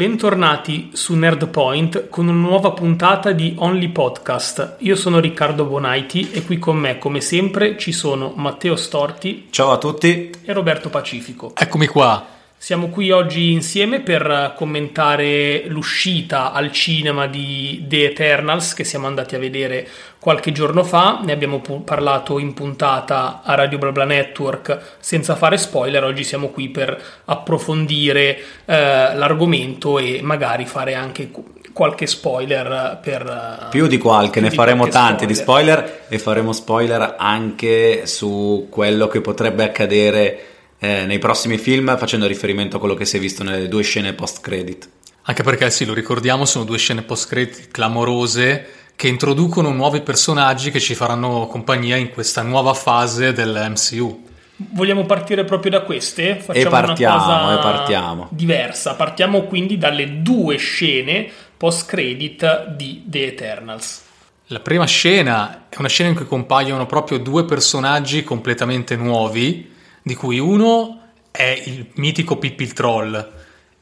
bentornati su Nerdpoint con una nuova puntata di Only Podcast. Io sono Riccardo Bonaiti e qui con me, come sempre, ci sono Matteo Storti. Ciao a tutti. E Roberto Pacifico. Eccomi qua. Siamo qui oggi insieme per commentare l'uscita al cinema di The Eternals che siamo andati a vedere qualche giorno fa. Ne abbiamo parlato in puntata a Radio Blabla Network senza fare spoiler. Oggi siamo qui per approfondire eh, l'argomento e magari fare anche qualche spoiler per... Più di qualche, più ne di faremo tanti di spoiler e faremo spoiler anche su quello che potrebbe accadere eh, nei prossimi film facendo riferimento a quello che si è visto nelle due scene post credit. Anche perché sì, lo ricordiamo, sono due scene post credit clamorose che introducono nuovi personaggi che ci faranno compagnia in questa nuova fase dell'MCU. Vogliamo partire proprio da queste? Facciamo e partiamo, una cosa e partiamo. diversa. Partiamo quindi dalle due scene post credit di The Eternals. La prima scena è una scena in cui compaiono proprio due personaggi completamente nuovi di cui uno è il mitico Pippi il Troll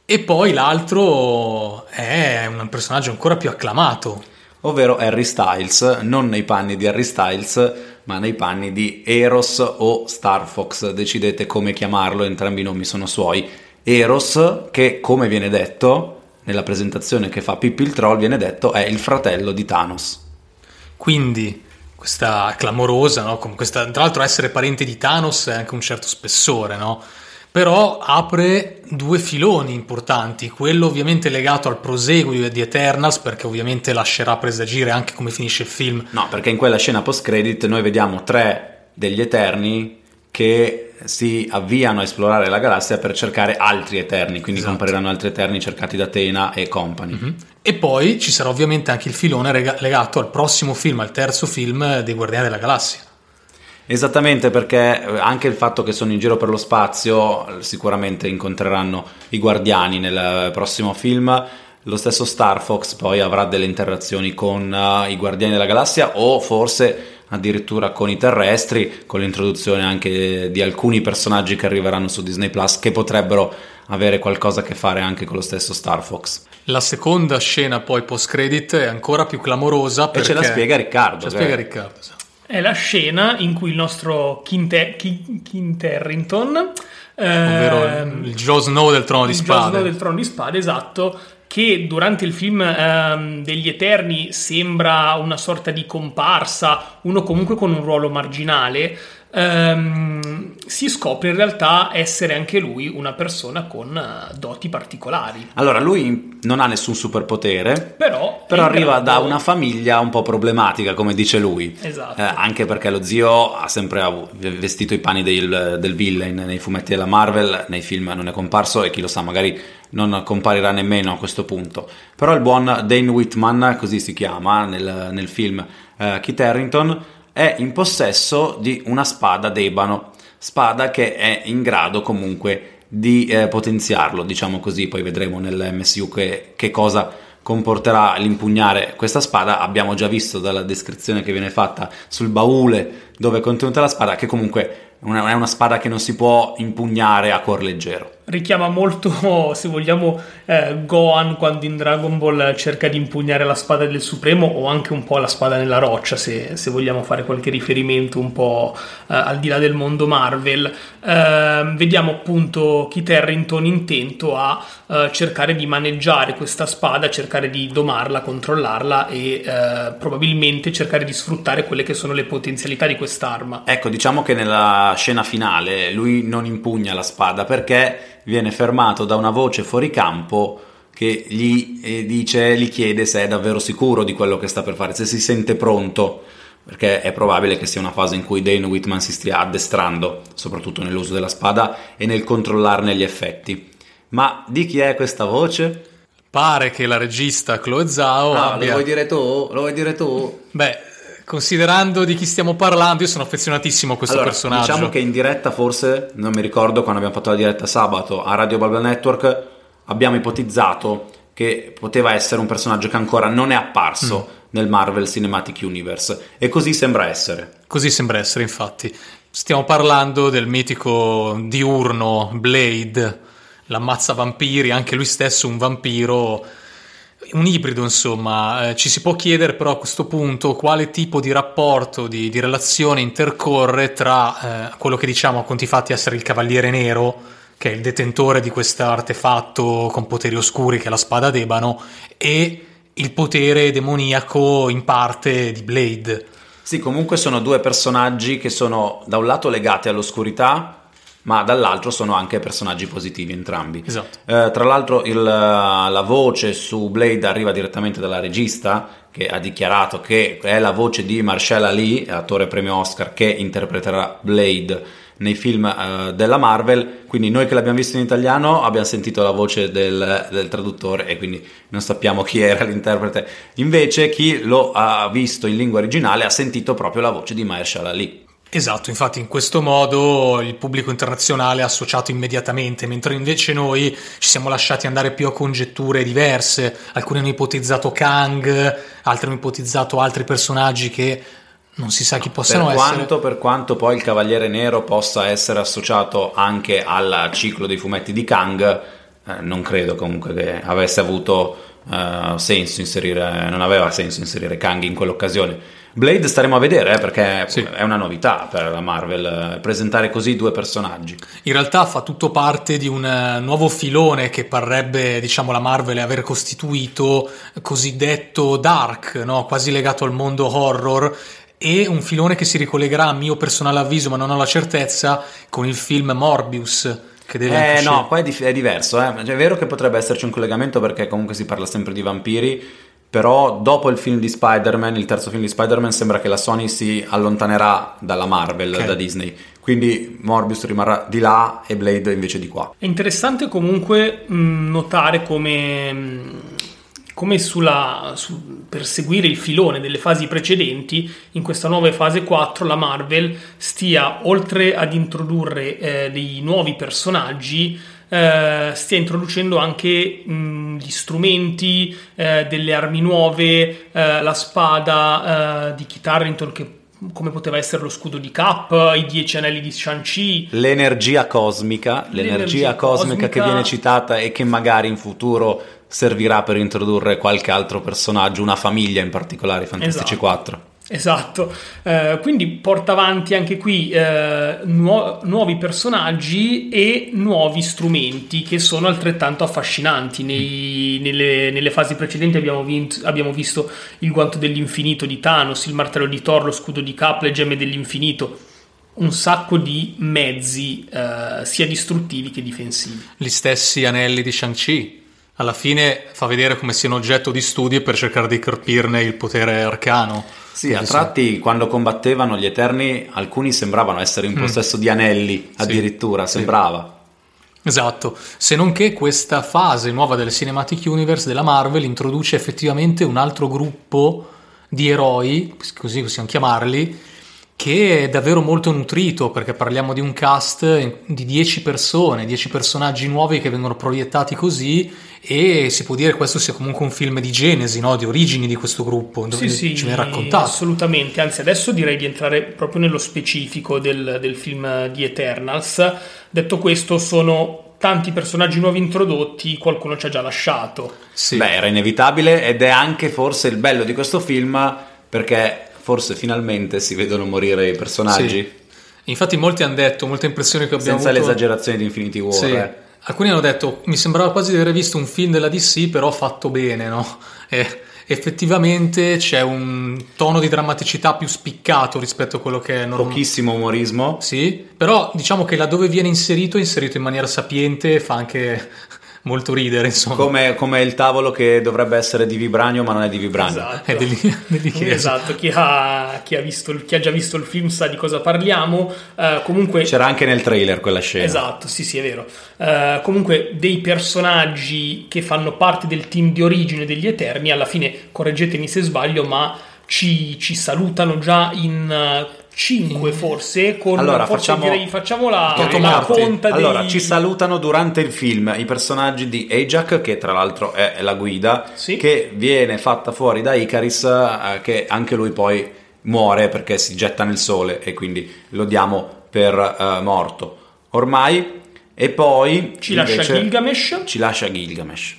e poi l'altro è un personaggio ancora più acclamato. Ovvero Harry Styles, non nei panni di Harry Styles, ma nei panni di Eros o Star Fox, decidete come chiamarlo, entrambi i nomi sono suoi. Eros, che come viene detto nella presentazione che fa Pippi il Troll, viene detto è il fratello di Thanos. Quindi questa clamorosa, no? questa, tra l'altro essere parente di Thanos è anche un certo spessore, no? però apre due filoni importanti, quello ovviamente legato al proseguio di Eternals perché ovviamente lascerà presagire anche come finisce il film. No, perché in quella scena post credit noi vediamo tre degli Eterni che si avviano a esplorare la galassia per cercare altri Eterni, quindi esatto. compariranno altri Eterni cercati da Tena e company. Mm-hmm. E poi ci sarà ovviamente anche il filone rega- legato al prossimo film, al terzo film dei Guardiani della Galassia. Esattamente perché eh, anche il fatto che sono in giro per lo spazio sicuramente incontreranno i guardiani nel prossimo film. Lo stesso Star Fox poi avrà delle interazioni con uh, i guardiani della galassia o forse addirittura con i terrestri, con l'introduzione anche di alcuni personaggi che arriveranno su Disney Plus che potrebbero avere qualcosa a che fare anche con lo stesso Star Fox. La seconda scena poi post credit è ancora più clamorosa perché... E ce la spiega Riccardo. Ce la spiega Riccardo, esatto. È la scena in cui il nostro Kinte, Kint Harrington ovvero eh, il Joe Snow del Trono di Spade. Joe Snow del Trono di Spade, esatto, che durante il film ehm, degli Eterni sembra una sorta di comparsa, uno comunque con un ruolo marginale, ehm, si scopre in realtà essere anche lui una persona con uh, doti particolari. Allora, lui non ha nessun superpotere, però, però arriva grado... da una famiglia un po' problematica, come dice lui. Esatto. Eh, anche perché lo zio ha sempre vestito i panni del, del villain nei fumetti della Marvel, nei film non è comparso e chi lo sa, magari non comparirà nemmeno a questo punto. Però il buon Dane Whitman, così si chiama nel, nel film uh, Kit Harrington, è in possesso di una spada d'ebano, spada che è in grado comunque di eh, potenziarlo, diciamo così, poi vedremo nell'MSU che, che cosa comporterà l'impugnare questa spada. Abbiamo già visto dalla descrizione che viene fatta sul baule dove è contenuta la spada che comunque è una spada che non si può impugnare a cuor leggero richiama molto, se vogliamo, eh, Gohan quando in Dragon Ball cerca di impugnare la spada del Supremo o anche un po' la spada nella roccia, se, se vogliamo fare qualche riferimento un po' eh, al di là del mondo Marvel. Eh, vediamo appunto Kit Harrington intento a eh, cercare di maneggiare questa spada, cercare di domarla, controllarla e eh, probabilmente cercare di sfruttare quelle che sono le potenzialità di quest'arma. Ecco, diciamo che nella scena finale lui non impugna la spada perché viene fermato da una voce fuori campo che gli eh, dice, gli chiede se è davvero sicuro di quello che sta per fare, se si sente pronto, perché è probabile che sia una fase in cui Dane Whitman si stia addestrando, soprattutto nell'uso della spada e nel controllarne gli effetti. Ma di chi è questa voce? Pare che la regista Chloe Zhao ah, abbia... lo vuoi dire tu? Lo vuoi dire tu? Beh, considerando di chi stiamo parlando, io sono affezionatissimo a questo allora, personaggio. Diciamo che in diretta, forse, non mi ricordo quando abbiamo fatto la diretta sabato a Radio Bubble Network, abbiamo ipotizzato che poteva essere un personaggio che ancora non è apparso mm. nel Marvel Cinematic Universe. E così sembra essere. Così sembra essere, infatti. Stiamo parlando del mitico diurno Blade l'ammazza vampiri, anche lui stesso un vampiro, un ibrido insomma. Eh, ci si può chiedere però a questo punto quale tipo di rapporto, di, di relazione intercorre tra eh, quello che diciamo a conti fatti essere il Cavaliere Nero, che è il detentore di questo artefatto con poteri oscuri che è la spada d'ebano, e il potere demoniaco in parte di Blade. Sì, comunque sono due personaggi che sono da un lato legati all'oscurità, ma dall'altro sono anche personaggi positivi entrambi. Esatto. Eh, tra l'altro il, la voce su Blade arriva direttamente dalla regista che ha dichiarato che è la voce di Marshall Ali, attore premio Oscar, che interpreterà Blade nei film uh, della Marvel, quindi noi che l'abbiamo visto in italiano abbiamo sentito la voce del, del, traduttore e quindi non sappiamo chi era l'interprete. Invece chi lo ha visto in lingua originale ha sentito proprio la voce di Mahershala Ali. Esatto, infatti in questo modo il pubblico internazionale ha associato immediatamente, mentre invece noi ci siamo lasciati andare più a congetture diverse. Alcuni hanno ipotizzato Kang, altri hanno ipotizzato altri personaggi che non si sa chi possano per essere. Quanto, per quanto poi il Cavaliere Nero possa essere associato anche al ciclo dei fumetti di Kang, eh, non credo comunque che avesse avuto eh, senso inserire, non aveva senso inserire Kang in quell'occasione. Blade staremo a vedere eh, perché sì. è una novità per la Marvel eh, presentare così due personaggi. In realtà fa tutto parte di un eh, nuovo filone che parrebbe diciamo, la Marvel aver costituito, cosiddetto dark, no? quasi legato al mondo horror e un filone che si ricollegherà a mio personale avviso, ma non ho la certezza, con il film Morbius. Che deve eh no, qua è, di- è diverso. Eh. Cioè, è vero che potrebbe esserci un collegamento perché comunque si parla sempre di vampiri, però dopo il film di Spider-Man, il terzo film di Spider-Man, sembra che la Sony si allontanerà dalla Marvel, okay. da Disney. Quindi Morbius rimarrà di là e Blade invece di qua. È interessante comunque mh, notare come... Mh come sulla, su, per seguire il filone delle fasi precedenti, in questa nuova fase 4 la Marvel stia, oltre ad introdurre eh, dei nuovi personaggi, eh, stia introducendo anche mh, gli strumenti, eh, delle armi nuove, eh, la spada eh, di Kit Harington che come poteva essere lo scudo di Cap, i dieci anelli di Shang-Chi. L'energia cosmica, l'energia, l'energia cosmica, cosmica che viene citata e che magari in futuro servirà per introdurre qualche altro personaggio, una famiglia in particolare, Fantastici esatto. 4. Esatto, eh, quindi porta avanti anche qui eh, nuo- nuovi personaggi e nuovi strumenti che sono altrettanto affascinanti. Nei, nelle, nelle, fasi precedenti abbiamo, vinto, abbiamo, visto il guanto dell'infinito di Thanos, il martello di Thor, lo scudo di Cap, le gemme dell'infinito. Un sacco di mezzi eh, sia distruttivi che difensivi. Gli stessi anelli di Shang-Chi alla fine fa vedere come sia un oggetto di studio per cercare di carpirne il potere arcano. Sì, a tratti so. quando combattevano gli Eterni alcuni sembravano essere in mm. possesso mm. di anelli, addirittura, sì, sembrava. Sì. Esatto, se non che questa fase nuova del Cinematic Universe della Marvel introduce effettivamente un altro gruppo di eroi, così possiamo chiamarli, che è davvero molto nutrito perché parliamo di un cast di 10 persone, 10 personaggi nuovi che vengono proiettati così e si può dire che questo sia comunque un film di genesi, no? di origini di questo gruppo, dove sì, ce ne raccontato. Assolutamente, anzi adesso direi di entrare proprio nello specifico del, del film di Eternals. Detto questo, sono tanti personaggi nuovi introdotti, qualcuno ci ha già lasciato. Sì. Beh, era inevitabile ed è anche forse il bello di questo film perché forse finalmente si vedono morire i personaggi. Sì. Infatti molti hanno detto, molte impressioni che abbiamo Senza avuto... l'esagerazione di Infinity War. Sì. Eh. Alcuni hanno detto, mi sembrava quasi di aver visto un film della DC, però fatto bene, no? E effettivamente c'è un tono di drammaticità più spiccato rispetto a quello che è normale. Pochissimo umorismo. Sì, però diciamo che laddove viene inserito, è inserito in maniera sapiente, fa anche molto ridere, insomma. Come, come, il tavolo che dovrebbe essere di vibranio, ma non è di vibranio. Esatto, è degli esatto. Chi, ha, chi, ha visto, chi, ha, già visto il film sa di cosa parliamo. Uh, comunque... C'era anche nel trailer quella scena. Esatto, sì, sì, è vero. Uh, comunque, dei personaggi che fanno parte del team di origine degli Eterni, alla fine, correggetemi se sbaglio, ma ci, ci salutano già in 5 forse con allora, forse facciamo, direi, facciamo la, la conta allora dei... ci salutano durante il film i personaggi di Ajax che tra l'altro è la guida sì. che viene fatta fuori da Icaris eh, che anche lui poi muore perché si getta nel sole e quindi lo diamo per eh, morto ormai E poi Ci lascia invece, Gilgamesh Ci lascia Gilgamesh.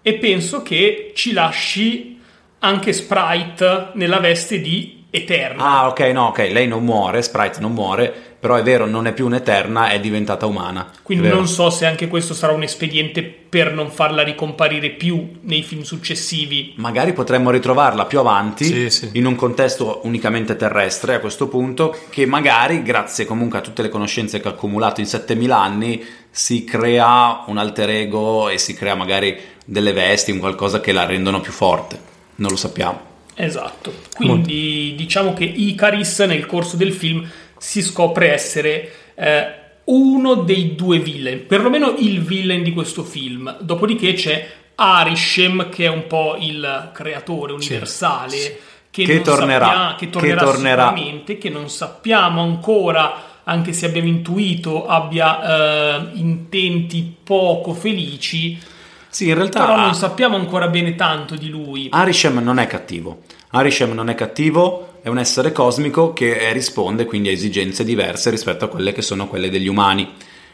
e penso che ci lasci anche Sprite nella veste di Eterna. Ah, ok, no, ok, lei non muore, Sprite non muore, però è vero, non è più un'eterna, è diventata umana. Quindi non so se anche questo sarà un espediente per non farla ricomparire più nei film successivi. Magari potremmo ritrovarla più avanti Sì, sì. in un contesto unicamente terrestre a questo punto, che magari, grazie comunque a tutte le conoscenze che ha accumulato in 7000 anni, si crea un alter ego e si crea magari delle vesti, un qualcosa che la rendono più forte. Non lo sappiamo. Esatto. Quindi diciamo che Icaris nel corso del film si scopre essere eh, uno dei due villain, perlomeno il villain di questo film. Dopodiché c'è Arishem che è un po' il creatore universale che, Che non tornerà, sappia- che tornerà che tornerà. sicuramente, che non sappiamo ancora anche se abbiamo intuito abbia eh, intenti poco felici, Sì, in realtà però non sappiamo ancora bene tanto di lui. Arishem non è cattivo. Arishem non è cattivo, è un essere cosmico che risponde quindi a esigenze diverse rispetto a quelle che sono quelle degli umani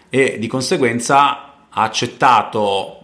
e di conseguenza ha accettato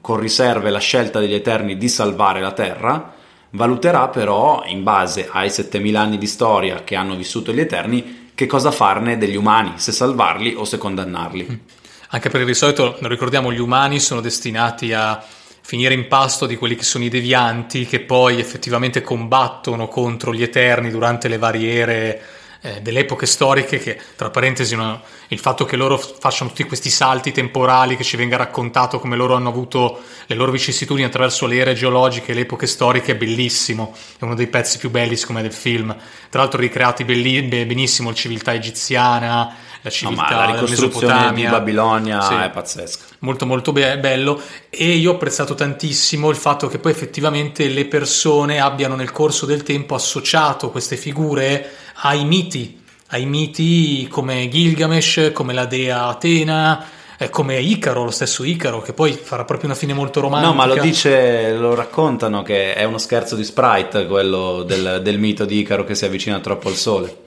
con riserve la scelta degli Eterni di salvare la Terra, valuterà però in base ai 7000 anni di storia che hanno vissuto gli Eterni che cosa farne degli umani, se salvarli o se condannarli. Anche perché di solito, lo ricordiamo, gli umani sono destinati a finire in pasto di quelli che sono i devianti, che poi effettivamente combattono contro gli eterni durante le varie ere eh, delle epoche storiche, che tra parentesi no, il fatto che loro facciano tutti questi salti temporali, che ci venga raccontato come loro hanno avuto le loro vicissitudini attraverso le ere geologiche e le epoche storiche è bellissimo, è uno dei pezzi più belli secondo me del film. Tra l'altro ricreati belli- be- benissimo la civiltà egiziana, la No, civiltà ma la ricostruzione di. Babilonia Sì. è pazzesca. Molto molto be- bello e io ho apprezzato tantissimo il fatto che poi effettivamente le persone abbiano nel corso del tempo associato queste figure ai miti, ai miti come Gilgamesh, come la dea Atena, eh, come Icaro, lo stesso Icaro, che poi farà proprio una fine molto romantica. No, ma lo dice, lo raccontano che è uno scherzo di Sprite quello del, del mito di Icaro che si avvicina troppo al sole.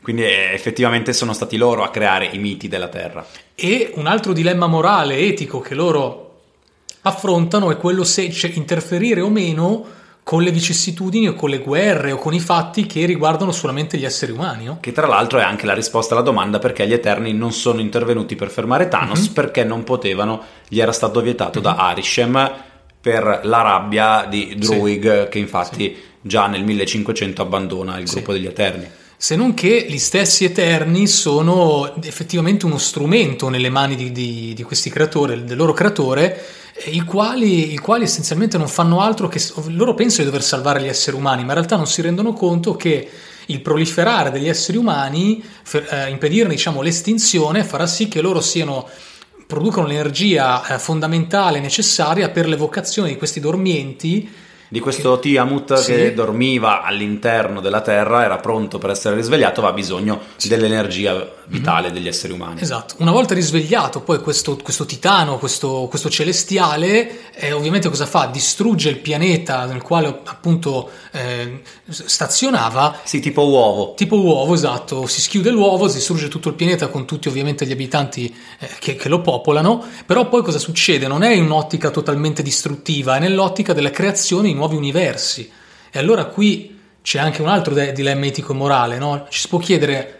Quindi eh, effettivamente sono stati loro a creare i miti della Terra. E un altro dilemma morale, etico che loro affrontano è quello se c'è interferire o meno con le vicissitudini o con le guerre o con i fatti che riguardano solamente gli esseri umani. no? Che tra l'altro è anche la risposta alla domanda perché gli Eterni non sono intervenuti per fermare Thanos perché non potevano, gli era stato vietato da Arishem per la rabbia di Druig che infatti già nel 1500 abbandona il Sì. gruppo degli Eterni. Se non che gli stessi Eterni sono effettivamente uno strumento nelle mani di, di- di questi creatori, del loro creatore, eh, i quali, i quali essenzialmente non fanno altro che... Loro pensano di dover salvare gli esseri umani, ma in realtà non si rendono conto che il proliferare degli esseri umani, fer- eh, impedirne diciamo, l'estinzione, farà sì che loro siano producono l'energia eh, fondamentale necessaria per l'evocazione di questi dormienti Di questo Tiamut Sì. che dormiva all'interno della Terra, era pronto per essere risvegliato, aveva bisogno dell'energia vitale degli esseri umani. Esatto, una volta risvegliato poi questo, questo titano, questo, questo celestiale, eh, ovviamente cosa fa? Distrugge il pianeta nel quale appunto eh, stazionava, Sì, tipo uovo. tipo uovo, esatto, si schiude l'uovo, si distrugge tutto il pianeta con tutti ovviamente gli abitanti eh, che, che lo popolano, però poi cosa succede? Non è in un'ottica totalmente distruttiva, è nell'ottica della creazione nuovi universi. E allora qui c'è anche un altro de- dilemma etico e morale, no? Ci si può chiedere,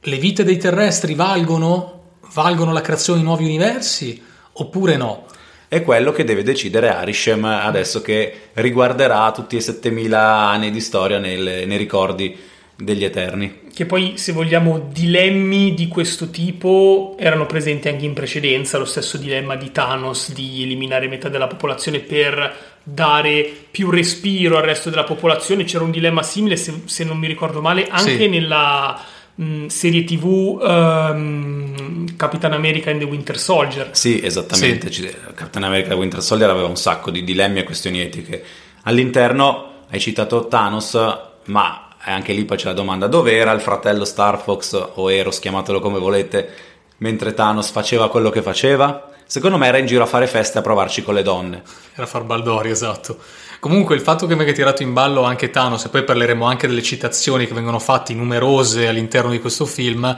le vite dei terrestri valgono, valgono la creazione di nuovi universi oppure no? È quello che deve decidere Arishem adesso che riguarderà tutti i 7000 anni di storia nel- nei ricordi degli Eterni. Che poi, se vogliamo, dilemmi di questo tipo erano presenti anche in precedenza, lo stesso dilemma di Thanos di eliminare metà della popolazione per dare più respiro al resto della popolazione. C'era un dilemma simile, se, se non mi ricordo male, anche Sì. nella mh, serie TV ehm, Capitan America and the Winter Soldier. Sì, esattamente. Ci- Captain America Winter Soldier aveva un sacco di dilemmi e questioni etiche. All'interno hai citato Thanos, ma anche lì poi c'è la domanda dove era il fratello Star Fox o Eros, chiamatelo come volete, mentre Thanos faceva quello che faceva? Secondo me era in giro a fare feste a provarci con le donne. Era far Baldori, esatto. Comunque il fatto che abbia tirato in ballo anche Thanos, e poi parleremo anche delle citazioni che vengono fatte numerose all'interno di questo film,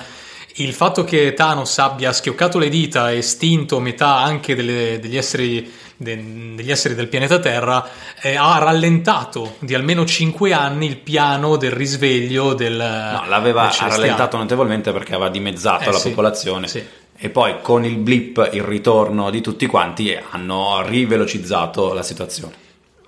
il fatto che Thanos abbia schioccato le dita e estinto metà anche delle, degli, esseri, de, degli, esseri, del pianeta Terra eh, ha rallentato di almeno 5 anni il piano del risveglio del No, l'aveva del rallentato notevolmente perché aveva dimezzato eh, la sì, popolazione. Sì. E poi con il blip, il ritorno di tutti quanti, hanno rivelocizzato la situazione.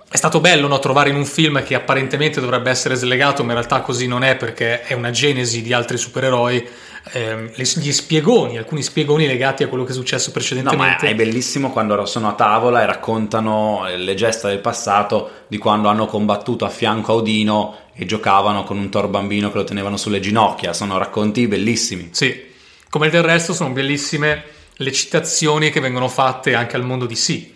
È stato bello no, trovare in un film che apparentemente dovrebbe essere slegato, ma in realtà così non è perché è una genesi di altri supereroi, ehm, gli spiegoni, alcuni spiegoni legati a quello che è successo No, precedentemente. ma è bellissimo quando sono a tavola e raccontano le gesta del passato di quando hanno combattuto a fianco a Odino e giocavano con un Thor bambino che lo tenevano sulle ginocchia. Sono racconti bellissimi. Sì, come del resto sono bellissime le citazioni che vengono fatte anche al mondo di sì.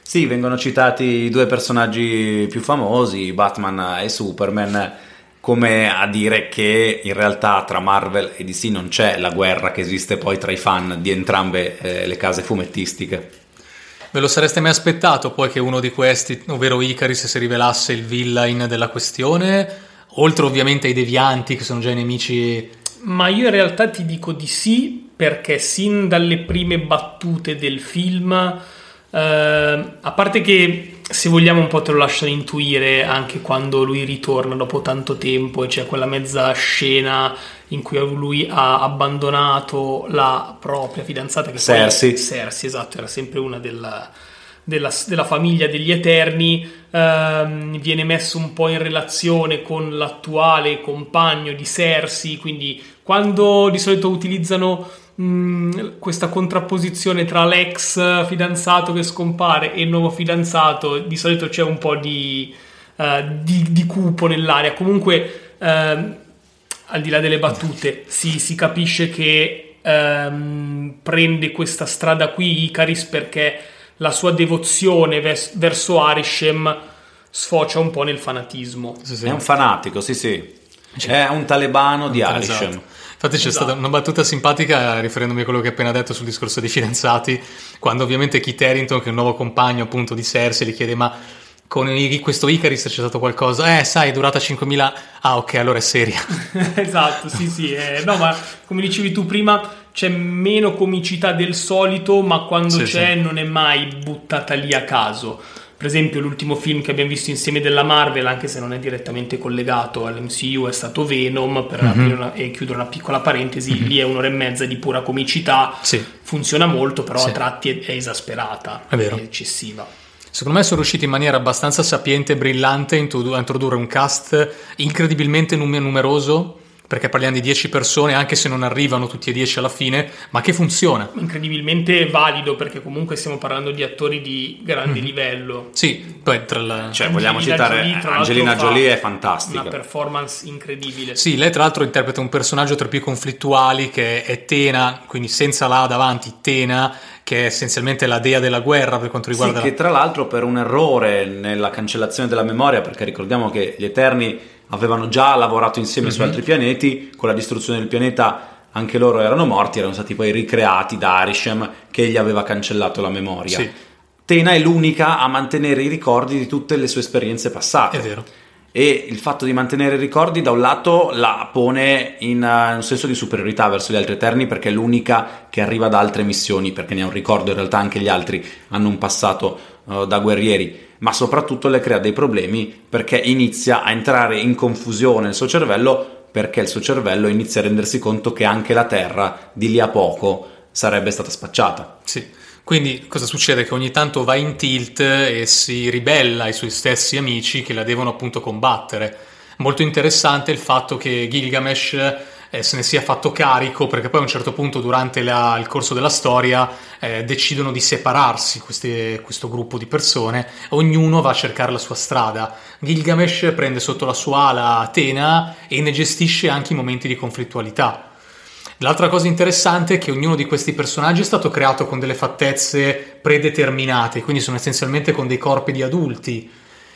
Sì, vengono citati i due personaggi più famosi, Batman e Superman, come a dire che in realtà tra Marvel e DC non c'è la guerra che esiste poi tra i fan di entrambe eh, le case fumettistiche. Ve lo sareste mai aspettato poi che uno di questi, ovvero Icaris, si rivelasse il villain della questione? Oltre ovviamente ai devianti che sono già i nemici Ma io in realtà ti dico di sì, perché sin dalle prime battute del film, eh, a parte che se vogliamo un po' te lo lasciano intuire anche quando lui ritorna dopo tanto tempo e c'è quella mezza scena in cui lui ha abbandonato la propria fidanzata che poi- Cersei. Cersei, esatto, era sempre una della, della, della famiglia degli Eterni, ehm, viene messo un po' in relazione con l'attuale compagno di Cersei, quindi quando di solito utilizzano mh, questa contrapposizione tra l'ex fidanzato che scompare e il nuovo fidanzato, di solito c'è un po' di, eh, di, di cupo nell'aria. Comunque, ehm, al di là delle battute, si, si capisce che ehm, prende questa strada qui Icaris perché la sua devozione vers- verso Arishem sfocia un po' nel fanatismo. Sì, sì. È un fanatico, sì sì. È un talebano di Arishem. Esatto. Infatti c'è Esatto. stata una battuta simpatica riferendomi a quello che hai appena detto sul discorso dei fidanzati, quando ovviamente Kit Harington, che è un nuovo compagno appunto di Cersei, gli chiede ma con questo Icaris c'è stato qualcosa? Eh sai, è durata 5.000... Ah ok, allora è seria. esatto, sì, sì. eh, no, ma come dicevi tu prima, c'è meno comicità del solito, ma quando Sì, c'è sì. non è mai buttata lì a caso. Per esempio, l'ultimo film che abbiamo visto insieme della Marvel, anche se non è direttamente collegato all'MCU, è stato Venom. Per Mhm. aprire una- e chiudere una piccola parentesi, lì è un'ora e mezza di pura comicità. Sì. Funziona molto, però a tratti è, è esasperata, È vero. eccessiva. Secondo me sono riusciti in maniera abbastanza sapiente e brillante a introdu- a introdurre un cast incredibilmente num- numeroso, perché parliamo di 10 persone, anche se non arrivano tutti e 10 alla fine, ma che funziona. Incredibilmente valido, perché comunque stiamo parlando di attori di grande Mhm. livello. Sì, poi tra la... Cioè, vogliamo Angelina citare Jolie, Angelina Jolie è Una fantastica. performance incredibile. Sì, lei tra l'altro interpreta un personaggio tra i più conflittuali che è Tena, quindi senza la A davanti, Tena, che è essenzialmente la dea della guerra per quanto Sì, riguarda... che tra l'altro per un errore nella cancellazione della memoria, perché ricordiamo che gli Eterni avevano già lavorato insieme Mhm. su altri pianeti, con la distruzione del pianeta anche loro erano morti, erano stati poi ricreati da Arishem che gli aveva cancellato la memoria. Sì. Tena è l'unica a mantenere i ricordi di tutte le sue esperienze passate. È vero. E il fatto di mantenere i ricordi, da un lato, la pone in eh, un senso di superiorità verso gli altri Eterni perché è l'unica che arriva da altre missioni, perché ne ha un ricordo, in realtà anche gli altri hanno un passato eh, da guerrieri, ma soprattutto le crea dei problemi perché inizia a entrare in confusione il suo cervello perché il suo cervello inizia a rendersi conto che anche la Terra di lì a poco sarebbe stata spacciata. Sì. Quindi cosa succede? Che ogni tanto va in tilt e si ribella ai suoi stessi amici che la devono appunto combattere. Molto interessante il fatto che Gilgamesh eh, se ne sia fatto carico perché poi a un certo punto durante la- il corso della storia eh, decidono di separarsi queste- questo gruppo di persone, ognuno va a cercare la sua strada. Gilgamesh prende sotto la sua ala Atena e ne gestisce anche i momenti di conflittualità. L'altra cosa interessante è che ognuno di questi personaggi è stato creato con delle fattezze predeterminate, quindi sono essenzialmente con dei corpi di adulti,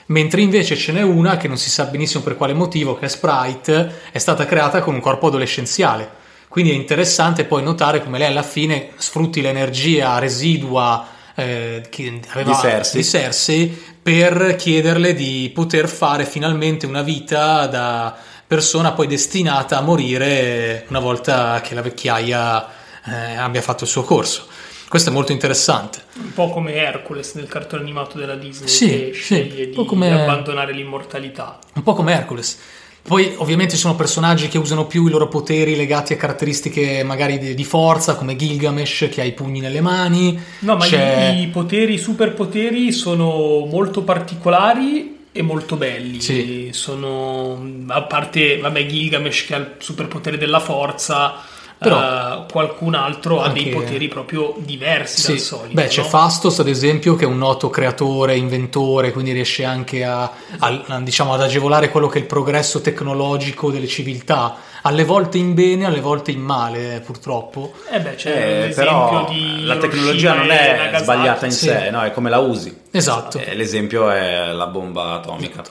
mentre invece ce n'è una che non si sa benissimo per quale motivo, che è Sprite, è stata creata con un corpo adolescenziale. Quindi è interessante poi notare come lei alla fine sfrutti l'energia residua eh, che aveva Di Cersei. di Cersei per chiederle di poter fare finalmente una vita da, persona poi destinata a morire una volta che la vecchiaia eh, abbia fatto il suo corso. Questo è molto interessante. Un po' come Hercules nel cartone animato della Disney Sì, che sì, sceglie po' di come- abbandonare l'immortalità. Un po' come Hercules. Poi ovviamente ci sono personaggi che usano più i loro poteri legati a caratteristiche magari di, di forza, come Gilgamesh che ha i pugni nelle mani. No, ma i, i poteri, i superpoteri sono molto particolari e molto belli. Sì. Sono, a parte, vabbè, Gilgamesh che ha il superpotere della forza, Però- eh, qualcun altro ha dei Anche- poteri proprio diversi Sì. dal solito. Beh, c'è no? Fastos ad esempio che è un noto creatore, inventore, quindi riesce anche a, a- a, diciamo, ad agevolare quello che è il progresso tecnologico delle civiltà, alle volte in bene, alle volte in male, purtroppo. Eh beh, c'è Eh, però di la tecnologia non è sbagliata in Sì. sé, no? è come la usi. Esatto. Eh, l'esempio è la bomba atomica.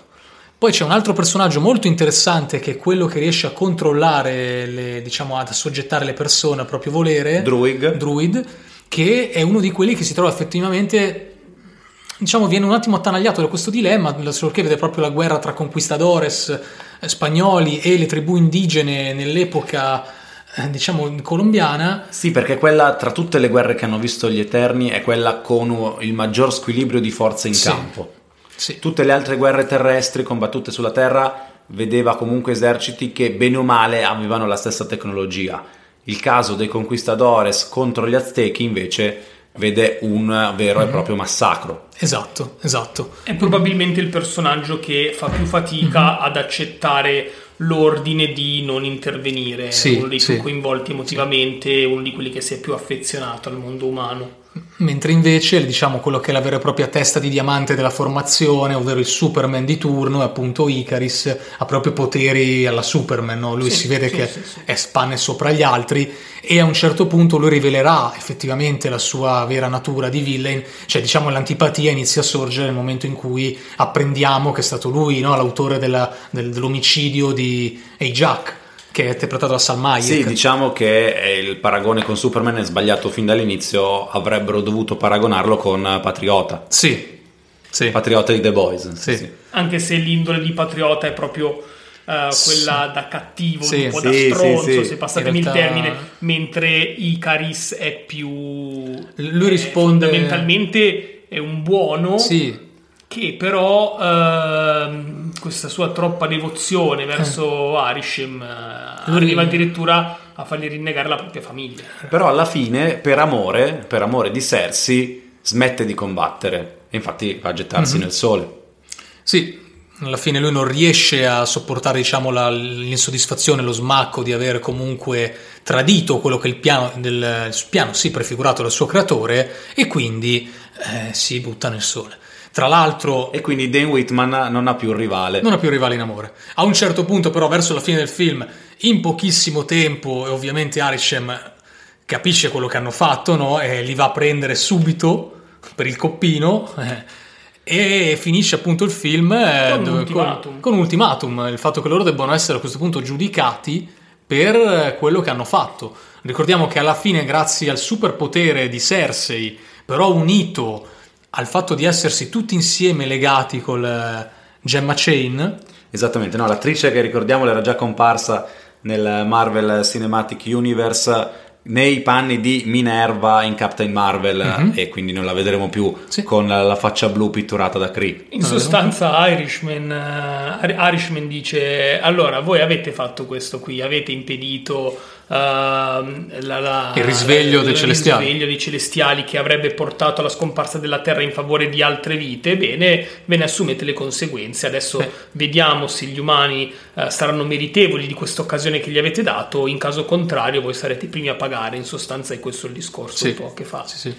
Poi c'è un altro personaggio molto interessante che è quello che riesce a controllare, le, diciamo, ad assoggettare le persone a proprio volere. Druid. Druid, che è uno di quelli che si trova effettivamente, diciamo, viene un attimo attanagliato da questo dilemma, perché vede proprio la guerra tra conquistadores eh, spagnoli e le tribù indigene nell'epoca, eh, diciamo, colombiana. Sì, perché quella tra tutte le guerre che hanno visto gli Eterni è quella con il maggior squilibrio di forze in Sì. campo. Sì. Tutte le altre guerre terrestri combattute sulla Terra vedeva comunque eserciti che bene o male avevano la stessa tecnologia. Il caso dei conquistadores contro gli Aztechi invece vede un vero Mhm. e proprio massacro. Esatto, esatto. È probabilmente il personaggio che fa più fatica Mhm. ad accettare l'ordine di non intervenire, Sì, uno dei sì. più coinvolti emotivamente, uno di quelli che si è più affezionato al mondo umano. Mentre invece, diciamo, quello che è la vera e propria testa di diamante della formazione, ovvero il Superman di turno, è appunto Icaris, ha proprio poteri alla Superman, no? Lui Sì, si vede sì, che sì, è spanne sopra gli altri e a un certo punto lui rivelerà effettivamente la sua vera natura di villain, cioè diciamo l'antipatia inizia a sorgere nel momento in cui apprendiamo che è stato lui, no? L'autore della- del- dell'omicidio di Ajax, che è interpretato da Salma Hayek. Sì, diciamo che eh, il paragone con Superman è sbagliato fin dall'inizio, avrebbero dovuto paragonarlo con Patriota. Sì, sì. Patriota di The Boys. Sì. sì. Anche se l'indole di patriota è proprio eh, quella da cattivo, Sì, un po' sì, da stronzo, sì. se passatemi realtà- il termine, mentre Icaris è più... Lui è risponde- Fondamentalmente è un buono Sì, che però ehm, questa sua troppa devozione verso Arishem eh, Lui- arriva addirittura a fargli rinnegare la propria famiglia. Però alla fine, per amore, per amore di Cersei, smette di combattere. E infatti va a gettarsi Mhm. nel sole. Sì, alla fine lui non riesce a sopportare diciamo, la- l'insoddisfazione, lo smacco di aver comunque tradito quello che è il piano, del, il piano sì prefigurato dal suo creatore e quindi eh, si butta nel sole. Tra l'altro E quindi Dane Whitman non ha più un rivale. non ha più rivali in amore. A un certo punto però verso la fine del film, in pochissimo tempo e ovviamente Arishem capisce quello che hanno fatto no? e li va a prendere subito per il coppino eh, e finisce appunto il film eh, Con un dove- ultimatum. con un ultimatum, il fatto che loro debbano essere a questo punto giudicati per eh, quello che hanno fatto. Ricordiamo che alla fine grazie al superpotere di Cersei, però unito al fatto di essersi tutti insieme legati col eh, Gemma Chain, Esattamente, no, l'attrice che ricordiamo era già comparsa nel Marvel Cinematic Universe nei panni di Minerva in Captain Marvel Mhm. e quindi non la vedremo più Sì. con la faccia blu pitturata da Kree. In sostanza Irishman, eh, Irishman dice allora voi avete fatto questo qui, avete impedito la- la- Il risveglio dei il celestiali. risveglio dei celestiali che avrebbe portato alla scomparsa della Terra in favore di altre vite, bene, ve ne assumete le conseguenze. Adesso Sì. vediamo se gli umani eh, saranno meritevoli di questa occasione che gli avete dato, in caso contrario voi sarete i primi a pagare, in sostanza è questo il discorso Sì. un po' che fa. Sì, sì.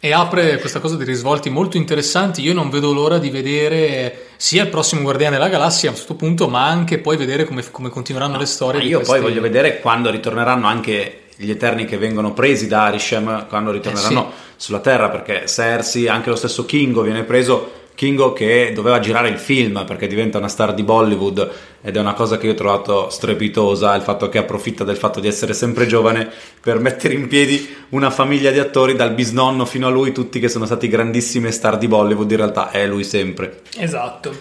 E apre questa cosa di risvolti molto interessanti. Io non vedo l'ora di vedere sia il prossimo Guardiano della Galassia a questo punto, ma anche poi vedere come, come continueranno le storie. Io poi questi- voglio vedere quando ritorneranno anche gli Eterni che vengono presi da Arishem, quando ritorneranno sulla Terra, perché Cersei, anche lo stesso Kingo viene preso. Kingo che doveva girare il film perché diventa una star di Bollywood ed è una cosa che io ho trovato strepitosa, il fatto che approfitta del fatto di essere sempre giovane per mettere in piedi una famiglia di attori dal bisnonno fino a lui, tutti che sono stati grandissime star di Bollywood, in realtà è lui sempre. Esatto.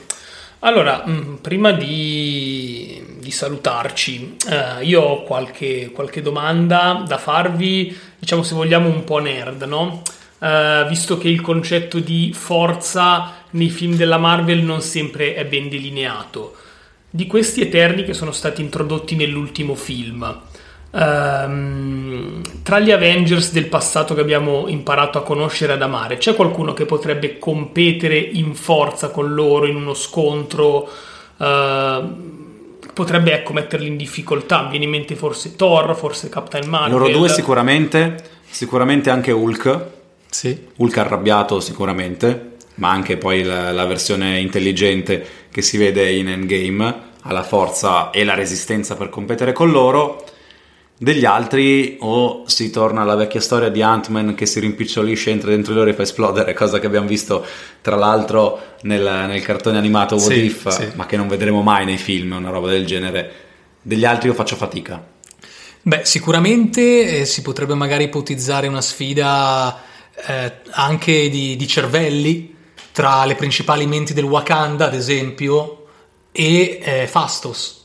Allora, mh, prima di, di salutarci, eh, io ho qualche, qualche, domanda da farvi, diciamo se vogliamo un po' nerd, no? Eh, visto che il concetto di forza nei film della Marvel non sempre è ben delineato. Di questi Eterni che sono stati introdotti nell'ultimo film, Um, tra gli Avengers del passato che abbiamo imparato a conoscere e ad amare, c'è qualcuno che potrebbe competere in forza con loro in uno scontro? Uh, potrebbe ecco metterli in difficoltà. Mi viene in mente forse Thor, forse Captain Marvel. Loro due sicuramente, sicuramente anche Hulk. Sì. Hulk arrabbiato sicuramente, ma anche poi la, la versione intelligente che si vede in Endgame ha la forza e la resistenza per competere con loro degli altri o si torna alla vecchia storia di Ant-Man che si rimpicciolisce, entra dentro di loro e fa esplodere, cosa che abbiamo visto tra l'altro nel, nel cartone animato What sì, If, sì. ma che non vedremo mai nei film, una roba del genere. Degli altri io faccio fatica. Beh, sicuramente eh, si potrebbe magari ipotizzare una sfida eh, anche di, di cervelli tra le principali menti del Wakanda, ad esempio, e eh, Fastos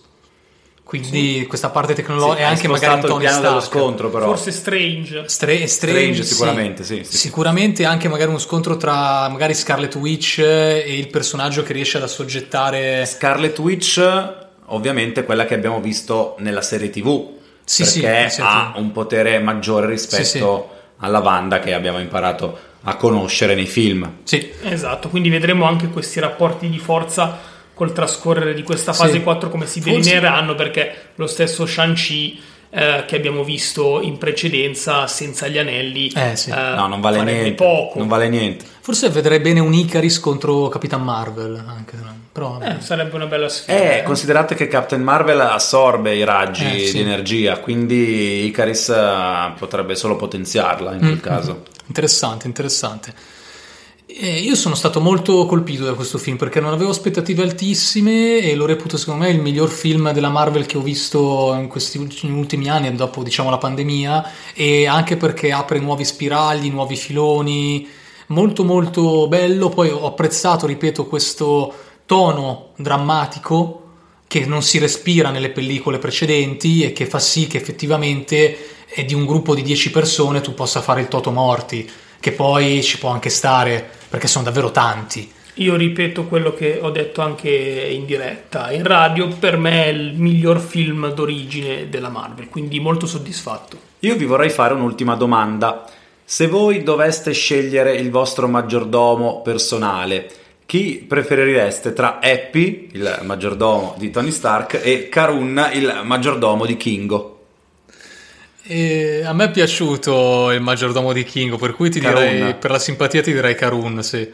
quindi sì. questa parte tecnologica sì, è anche magari un Tony Stark. scontro però. Forse Strange. Stra- strange, strange sicuramente, sì. sì. Sicuramente anche magari uno scontro tra magari Scarlet Witch e il personaggio che riesce ad assoggettare... Scarlet Witch ovviamente quella che abbiamo visto nella serie TV. Sì, perché sì, ha un potere maggiore rispetto alla Wanda che abbiamo imparato a conoscere nei film. Sì, esatto. Quindi vedremo anche questi rapporti di forza col trascorrere di questa fase sì. 4 come si delineeranno perché lo stesso Shang-Chi eh, che abbiamo visto in precedenza senza gli anelli eh, sì. eh, no non vale niente poco. non vale niente forse vedrei bene un Icaris contro Capitan Marvel anche però eh, sarebbe una bella sfida eh, considerate che Captain Marvel assorbe i raggi eh, sì. di energia quindi Icaris eh, potrebbe solo potenziarla in quel mm-hmm. caso interessante interessante eh, io sono stato molto colpito da questo film perché non avevo aspettative altissime e lo reputo secondo me il miglior film della Marvel che ho visto in questi ultimi anni, dopo diciamo la pandemia, e anche perché apre nuovi spiragli, nuovi filoni, molto molto bello. Poi ho apprezzato, ripeto, questo tono drammatico che non si respira nelle pellicole precedenti e che fa sì che effettivamente di un gruppo di 10 persone tu possa fare il toto morti che poi ci può anche stare perché sono davvero tanti. Io ripeto quello che ho detto anche in diretta, in radio per me è il miglior film d'origine della Marvel, quindi molto soddisfatto. Io vi vorrei fare un'ultima domanda. Se voi doveste scegliere il vostro maggiordomo personale, chi preferireste tra Happy, il maggiordomo di Tony Stark, e Karun, il maggiordomo di Kingo? E a me è piaciuto il maggiordomo di Kingo, per cui ti Karun. direi, per la simpatia ti direi Karun, sì.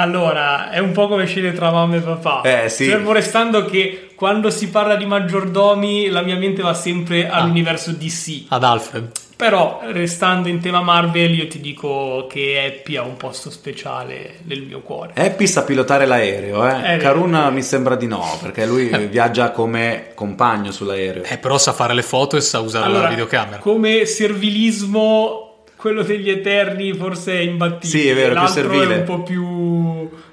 Allora, è un po' come scegliere tra mamma e papà. Eh, sì. Fermo restando che quando si parla di maggiordomi la mia mente va sempre ah. all'universo DC. Ad Alfred. Però, restando in tema Marvel, io ti dico che Happy ha un posto speciale nel mio cuore. Happy sa pilotare l'aereo, eh? Karun mi sembra di no, perché lui eh. viaggia come compagno sull'aereo. Eh, però sa fare le foto e sa usare allora, la videocamera. Come servilismo, quello degli Eterni forse è imbattibile. Sì, è vero, L'altro più servile. è un po' più...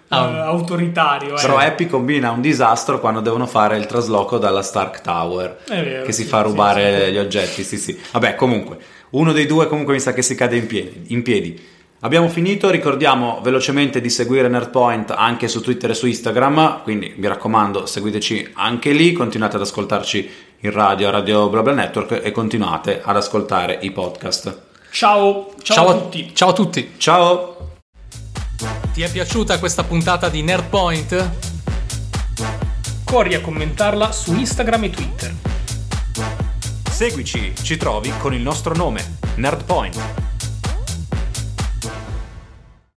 Uh, autoritario. Eh. Però Happy combina un disastro quando devono fare il trasloco dalla Stark Tower, vero, che sì, si fa rubare sì, sì. gli oggetti. Sì, sì. Vabbè, comunque, uno dei due comunque mi sa che si cade in piedi. In piedi. Abbiamo finito, ricordiamo velocemente di seguire Nerdpoint anche su Twitter e su Instagram, quindi mi raccomando seguiteci anche lì, continuate ad ascoltarci in radio, a Radio Blabla Network e continuate ad ascoltare i podcast. Ciao, ciao, ciao a tutti. Ciao a tutti. Ciao. Ti è piaciuta questa puntata di Nerdpoint? Corri a commentarla su Instagram e Twitter. Seguici, ci trovi con il nostro nome, Nerdpoint.